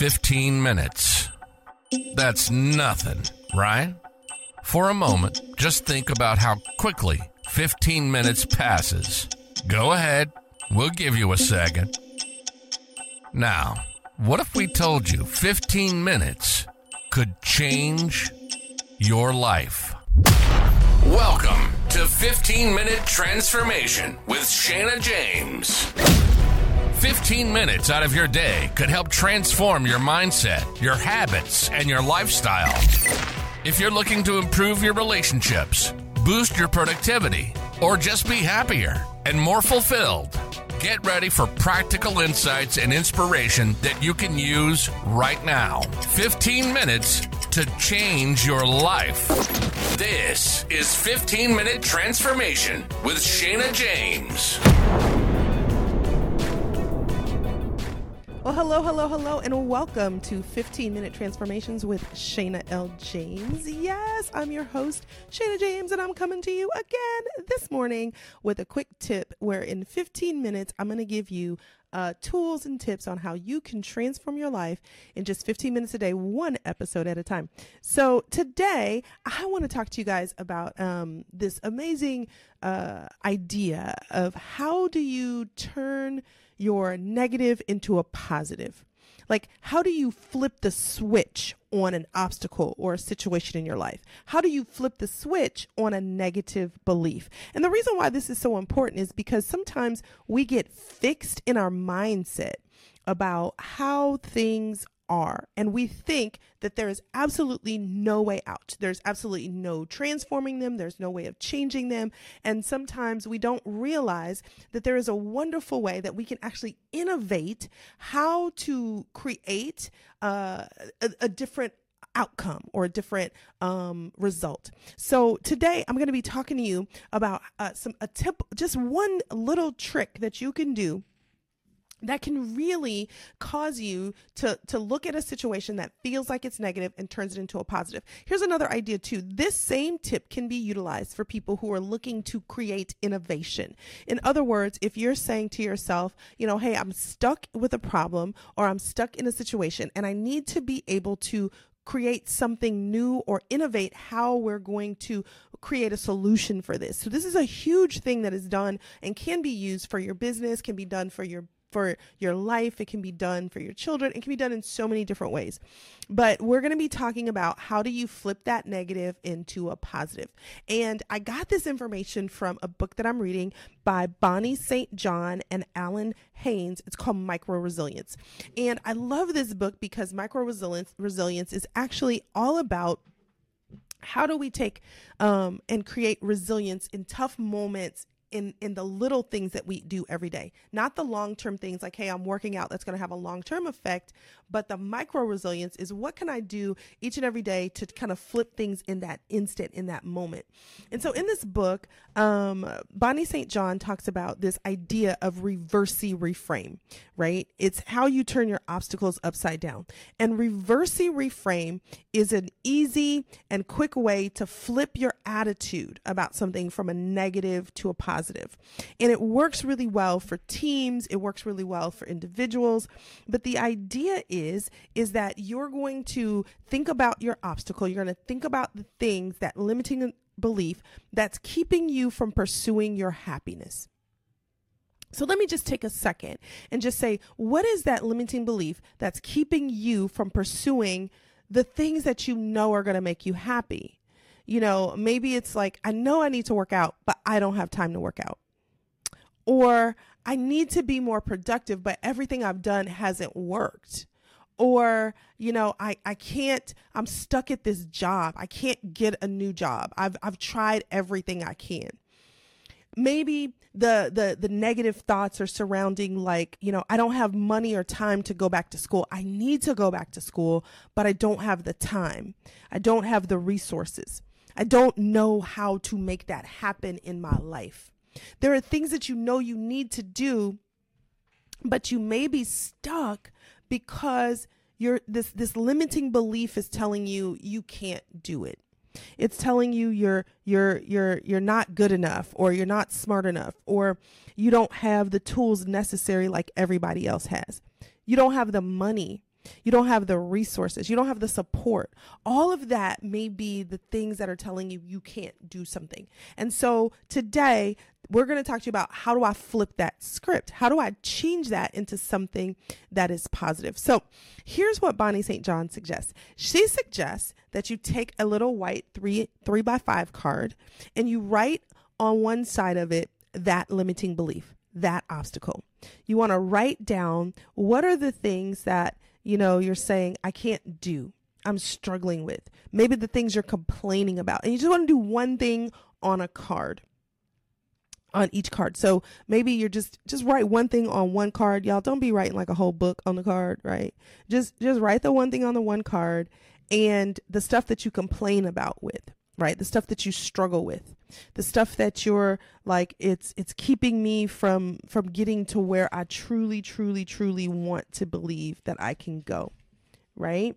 15 minutes. That's nothing, right? For a moment, just think about how quickly 15 minutes passes. Go ahead, we'll give you a second. Now, what if we told you 15 minutes could change your life? Welcome to 15 Minute Transformation with Sheyna James. 15 minutes out of your day could help transform your mindset, your habits, and your lifestyle. If you're looking to improve your relationships, boost your productivity, or just be happier and more fulfilled, get ready for practical insights and inspiration that you can use right now. 15 minutes to change your life. This is 15 Minute Transformation with Sheyna James. Well, hello, hello, hello, and welcome to 15 Minute Transformations with Sheyna L. James. Yes, I'm your host, Sheyna James, and I'm coming to you again this morning with a quick tip where in 15 minutes, I'm going to give you uh, tools and tips on how you can transform your life in just 15 minutes a day, one episode at a time. So today, I want to talk to you guys about um, this amazing uh, idea of how do you turn your negative into a positive. Like, how do you flip the switch on an obstacle or a situation in your life? How do you flip the switch on a negative belief? And the reason why this is so important is because sometimes we get fixed in our mindset about how things are. And we think that there is absolutely no way out. There's absolutely no transforming them. There's no way of changing them. And sometimes we don't realize that there is a wonderful way that we can actually innovate how to create uh, a, a different outcome or a different um, result. So today I'm going to be talking to you about uh, some a tip, just one little trick that you can do that can really cause you to to look at a situation that feels like it's negative and turns it into a positive. Here's another idea too. This same tip can be utilized for people who are looking to create innovation. In other words, if you're saying to yourself, you know, hey, I'm stuck with a problem or I'm stuck in a situation and I need to be able to create something new or innovate how we're going to create a solution for this. So this is a huge thing that is done and can be used for your business, can be done for your for your life. It can be done for your children. It can be done in so many different ways. But we're going to be talking about how do you flip that negative into a positive. And I got this information from a book that I'm reading by Bonnie St. John and Allen Haines. It's called Micro Resilience. And I love this book because micro resilience resilience is actually all about how do we take um, and create resilience in tough moments in in the little things that we do every day. Not the long term things like hey i'm working out that's going to have a long term effect but the micro resilience is what can i do each and every day to kind of flip things in that instant in that moment. And so in this book um, bonnie st john talks about this idea of Reversi reframe right? It's how you turn your obstacles upside down. And Reversi reframe is an easy and quick way to flip your attitude about something from a negative to a positive and it works really well for teams. It works really well for individuals. But the idea is is is that you're going to think about your obstacle. You're going to think about the things that limiting belief that's keeping you from pursuing your happiness. So let me just take a second and just say what is that limiting belief that's keeping you from pursuing the things that you know are going to make you happy you know maybe it's like i know i need to work out but i don't have time to work out. Or I need to be more productive, but everything I've done hasn't worked. Or you know i i can't i'm stuck at this job. I can't get a new job. I've i've tried everything i can. Maybe the the the negative thoughts are surrounding like you know i don't have money or time to go back to school. I need to go back to school but i don't have the time. I don't have the resources i don't know how to make that happen in my life. There are things that you know you need to do but you may be stuck because you're this this limiting belief is telling you you can't do it. It's telling you you're you're you're you're not good enough or you're not smart enough or you don't have the tools necessary like everybody else has. You don't have the money You don't have the resources. You don't have the support. All of that may be the things that are telling you you can't do something. And so today, we're going to talk to you about how do I flip that script? How do I change that into something that is positive? So here's what Bonnie St. John suggests. She suggests that you take a little white three three by five card and you write on one side of it that limiting belief, that obstacle. You want to write down what are the things that, you know, you're saying I can't do. I'm struggling with. Maybe the things you're complaining about. And you just want to do one thing on a card on each card. So maybe you're just just write one thing on one card. Y'all don't be writing like a whole book on the card, right? Just just write the one thing on the one card and the stuff that you complain about with, right? The stuff that you struggle with. The stuff that you're like it's it's keeping me from from getting to where I truly truly truly want to believe that I can go. Right?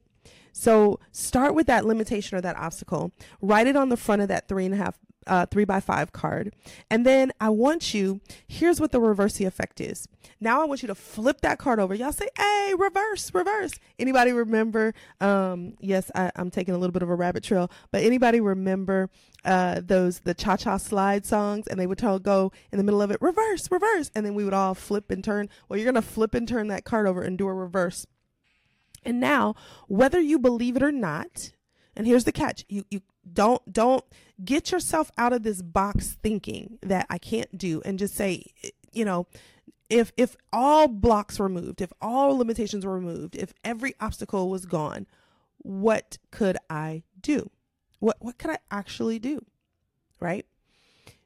So start with that limitation or that obstacle. Write it on the front of that three and a half uh, three by five card. And then I want you, here's what the reverse effect is. Now I want you to flip that card over. Y'all say, hey, reverse, reverse. Anybody remember? Um, yes, I, am taking a little bit of a rabbit trail, but anybody remember uh, those, the cha cha slide songs? And they would tell, go in the middle of it, reverse, reverse. And then we would all flip and turn. Well, you're going to flip and turn that card over and do a reverse. And now, whether you believe it or not, and here's the catch you, you don't don't get yourself out of this box thinking that I can't do and just say, you know, if if all blocks were removed, if all limitations were removed, if every obstacle was gone, what could I do? What what could I actually do? Right?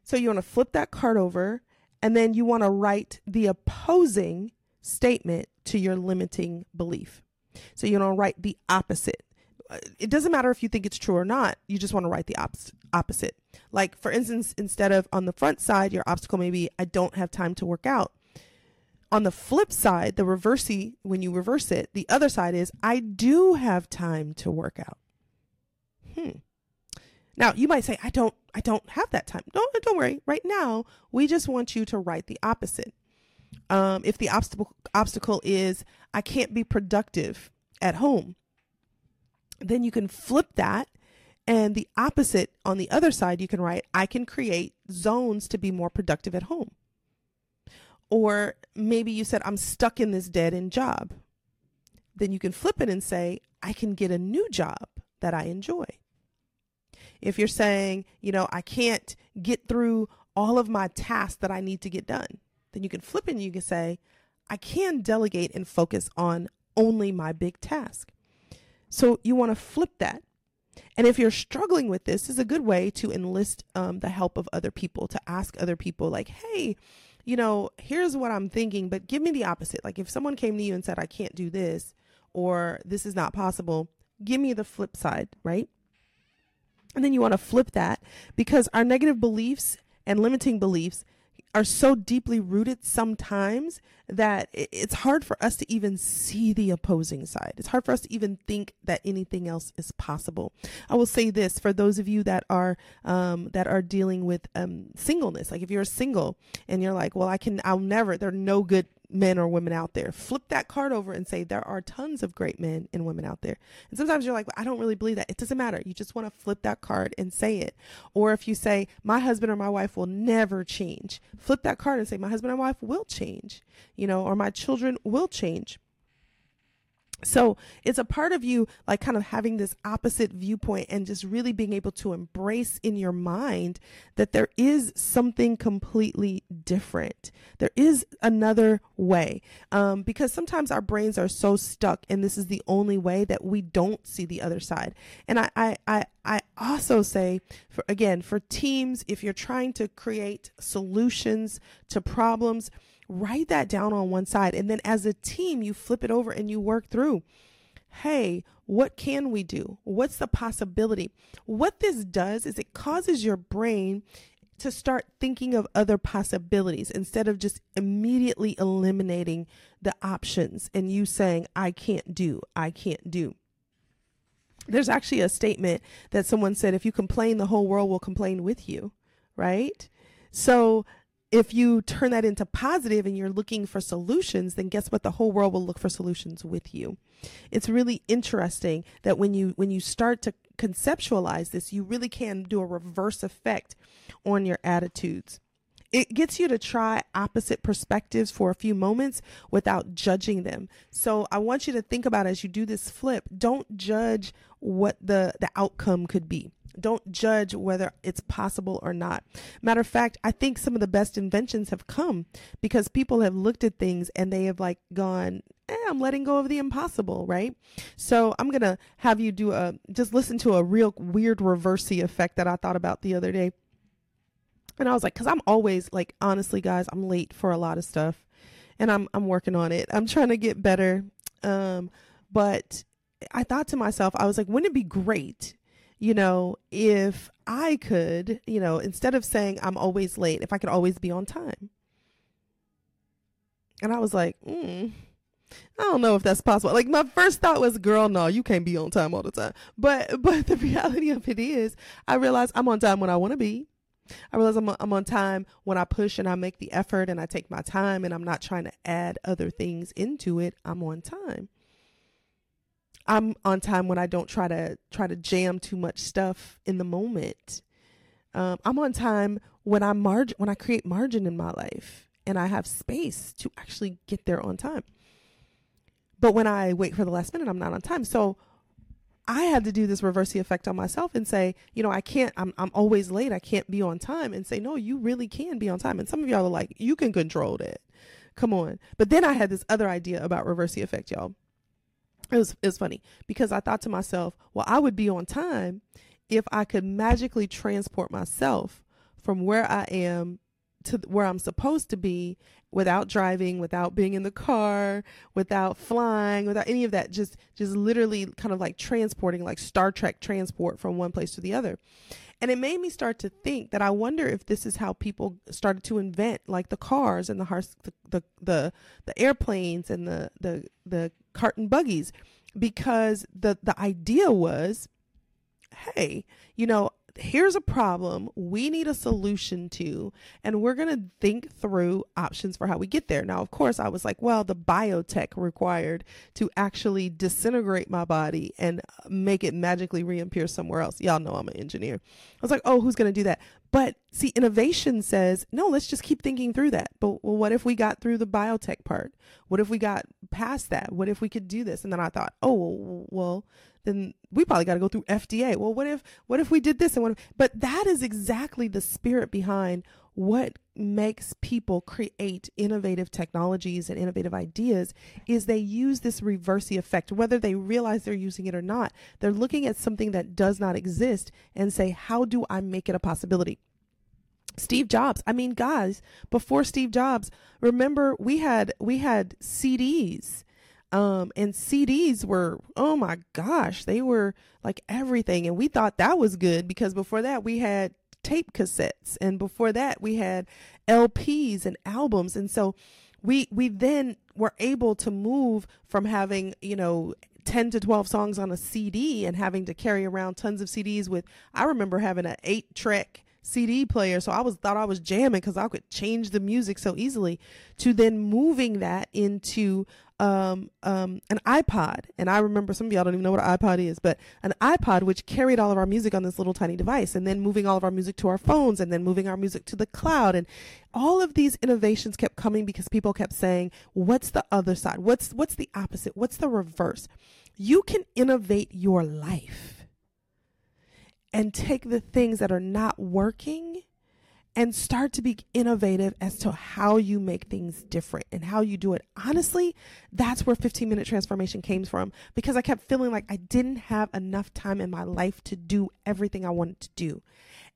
So you want to flip that card over and then you want to write the opposing statement to your limiting belief. So you want to write the opposite. Uh, it doesn't matter if you think it's true or not. You just want to write the op- opposite. Like, for instance, instead of on the front side, your obstacle may be, I don't have time to work out. On the flip side, the Reversi, when you reverse it, the other side is, I do have time to work out. Hmm. Now you might say, I don't, I don't have that time. Don't, don't worry. Right now, we just want you to write the opposite. Um, if the obstacle obstacle is, I can't be productive at home, then you can flip that and the opposite on the other side, you can write, I can create zones to be more productive at home. Or maybe you said, I'm stuck in this dead end job. Then you can flip it and say, I can get a new job that I enjoy. If you're saying, you know, I can't get through all of my tasks that I need to get done, then you can flip it and you can say, I can delegate and focus on only my big task. So you want to flip that. And if you're struggling with this, is a good way to enlist um, the help of other people, to ask other people, like, hey, you know, here's what I'm thinking, but give me the opposite. Like if someone came to you and said, I can't do this, or this is not possible, give me the flip side, right? And then you want to flip that because our negative beliefs and limiting beliefs are so deeply rooted sometimes that it's hard for us to even see the opposing side. It's hard for us to even think that anything else is possible. I will say this for those of you that are um, that are dealing with um, singleness. Like if you're single and you're like, well, I can, I'll never. There are no good men or women out there. Flip that card over and say there are tons of great men and women out there. And sometimes you're like, well, I don't really believe that. It doesn't matter. You just want to flip that card and say it. Or if you say, my husband or my wife will never change, flip that card and say, my husband and wife will change, you know, or my children will change. So it's a part of you, like kind of having this opposite viewpoint and just really being able to embrace in your mind that there is something completely different. There is another way. Um, because sometimes our brains are so stuck and this is the only way that we don't see the other side. And I, I, I, I also say, for again, for teams, if you're trying to create solutions to problems, write that down on one side. And then as a team, you flip it over and you work through. Hey, what can we do? What's the possibility? What this does is it causes your brain to start thinking of other possibilities instead of just immediately eliminating the options and you saying, I can't do, I can't do. There's actually a statement that someone said if you complain, the whole world will complain with you, right? So if you turn that into positive and you're looking for solutions, then guess what? The whole world will look for solutions with you. It's really interesting that when you when you start to conceptualize this, you really can do a reverse effect on your attitudes. It gets you to try opposite perspectives for a few moments without judging them. So I want you to think about as you do this flip, don't judge what the the outcome could be. Don't judge whether it's possible or not. Matter of fact, I think some of the best inventions have come because people have looked at things and they have like gone, eh, I'm letting go of the impossible, right? So I'm going to have you do a, just listen to a real weird Reversi effect that I thought about the other day. And I was like, cause I'm always like, honestly, guys, I'm late for a lot of stuff and I'm, I'm working on it. I'm trying to get better. Um, but I thought to myself, I was like, wouldn't it be great you know, if I could, you know, instead of saying I'm always late, if I could always be on time. And I was like, mm, I don't know if that's possible. Like my first thought was, girl, no, you can't be on time all the time. But but the reality of it is, I realize I'm on time when I want to be. I realize I'm, I'm on time when I push and I make the effort and I take my time and I'm not trying to add other things into it. I'm on time. I'm on time when I don't try to try to jam too much stuff in the moment. Um, I'm on time when I margin when I create margin in my life and I have space to actually get there on time. But when I wait for the last minute, I'm not on time. So I had to do this Reversi effect on myself and say, you know, I can't, I'm, I'm always late. I can't be on time and say, no, you really can be on time. And some of y'all are like, you can control that. Come on. But then I had this other idea about Reversi effect, y'all it was it was funny because I thought to myself, well, I would be on time if I could magically transport myself from where I am to where I'm supposed to be without driving, without being in the car, without flying, without any of that. Just just literally kind of like transporting, like Star Trek transport from one place to the other. And it made me start to think that I wonder if this is how people started to invent like the cars and the the the the, the airplanes and the the the cart and buggies because the the idea was hey, you know, here's a problem we need a solution to, and we're going to think through options for how we get there. Now, of course, I was like, well, the biotech required to actually disintegrate my body and make it magically reappear somewhere else. Y'all know I'm an engineer. I was like, oh, who's going to do that? But see, innovation says, no, let's just keep thinking through that. But well, what if we got through the biotech part? What if we got past that? What if we could do this? And then I thought, oh, well, then we probably got to go through FDA. Well, what if what if we did this and what? If, but that is exactly the spirit behind what makes people create innovative technologies and innovative ideas is they use this Reversi effect whether they realize they're using it or not they're looking at something that does not exist and say how do i make it a possibility Steve Jobs. I mean, guys, before Steve Jobs, remember we had we had CDs um, and CDs were, oh my gosh, they were like everything. And we thought that was good because before that we had tape cassettes and before that we had LPs and albums. And so we, we then were able to move from having, you know, 10 to 12 songs on a CD and having to carry around tons of CDs with, I remember having an eight track CD player. So I was thought I was jamming because I could change the music so easily to then moving that into um, um, an iPod. And I remember some of y'all don't even know what an iPod is, but an iPod which carried all of our music on this little tiny device and then moving all of our music to our phones and then moving our music to the cloud. And all of these innovations kept coming because people kept saying, what's the other side? What's, what's the opposite? What's the reverse? You can innovate your life and take the things that are not working and start to be innovative as to how you make things different and how you do it. Honestly, that's where 15 minute transformation came from because I kept feeling like I didn't have enough time in my life to do everything I wanted to do.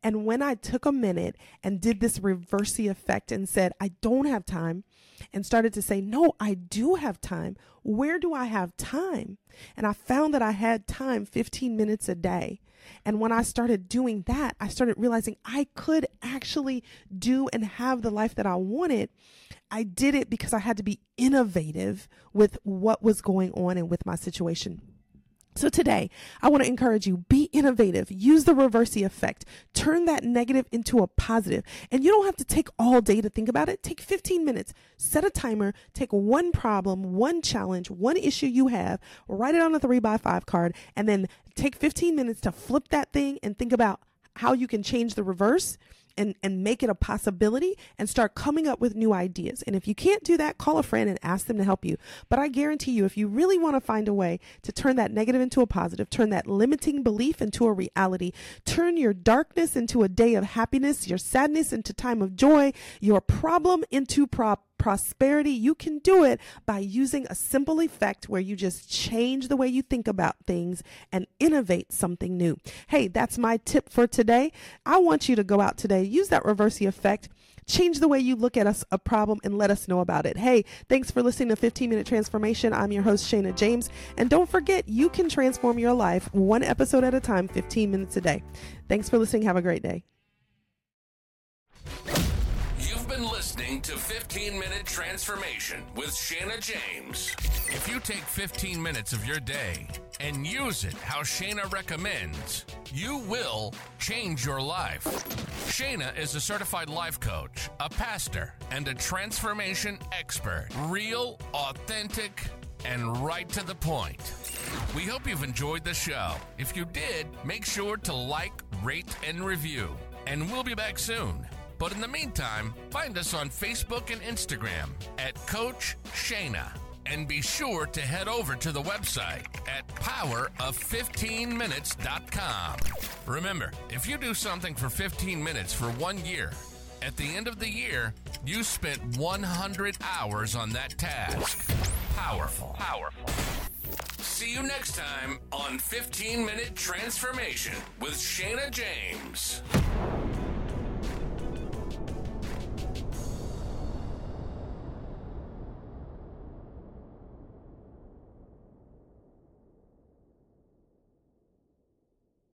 And when I took a minute and did this Reversi effect and said, I don't have time, and started to say, No, I do have time. Where do I have time? And I found that I had time 15 minutes a day. And when I started doing that, I started realizing I could actually do and have the life that I wanted. I did it because I had to be innovative with what was going on and with my situation. So today, I want to encourage you be innovative. Use the Reversi effect. Turn that negative into a positive. And you don't have to take all day to think about it. Take 15 minutes. Set a timer. Take one problem, one challenge, one issue you have, write it on a 3 by 5 card and then take 15 minutes to flip that thing and think about how you can change the reverse and, and make it a possibility and start coming up with new ideas. And if you can't do that, call a friend and ask them to help you. But I guarantee you, if you really want to find a way to turn that negative into a positive, turn that limiting belief into a reality, turn your darkness into a day of happiness, your sadness into time of joy, your problem into prop prosperity, you can do it by using a simple effect where you just change the way you think about things and innovate something new. Hey, that's my tip for today. I want you to go out today, use that Reversi effect. Change the way you look at us a problem and let us know about it. Hey, thanks for listening to 15 Minute Transformation. I'm your host, Sheyna James. And don't forget, you can transform your life one episode at a time, 15 minutes a day. Thanks for listening. Have a great day listening to 15 Minute Transformation with Sheyna James. If you take 15 minutes of your day and use it how Sheyna recommends, you will change your life. Sheyna is a certified life coach, a pastor, and a transformation expert. Real, authentic, and right to the point. We hope you've enjoyed the show. If you did, make sure to like, rate, and review. And we'll be back soon. But in the meantime, find us on Facebook and Instagram at Coach Sheyna. And be sure to head over to the website at powerof15minutes.com. Remember, if you do something for 15 minutes for one year, at the end of the year, you spent 100 hours on that task. Powerful. Powerful. See you next time on 15 Minute Transformation with Sheyna James.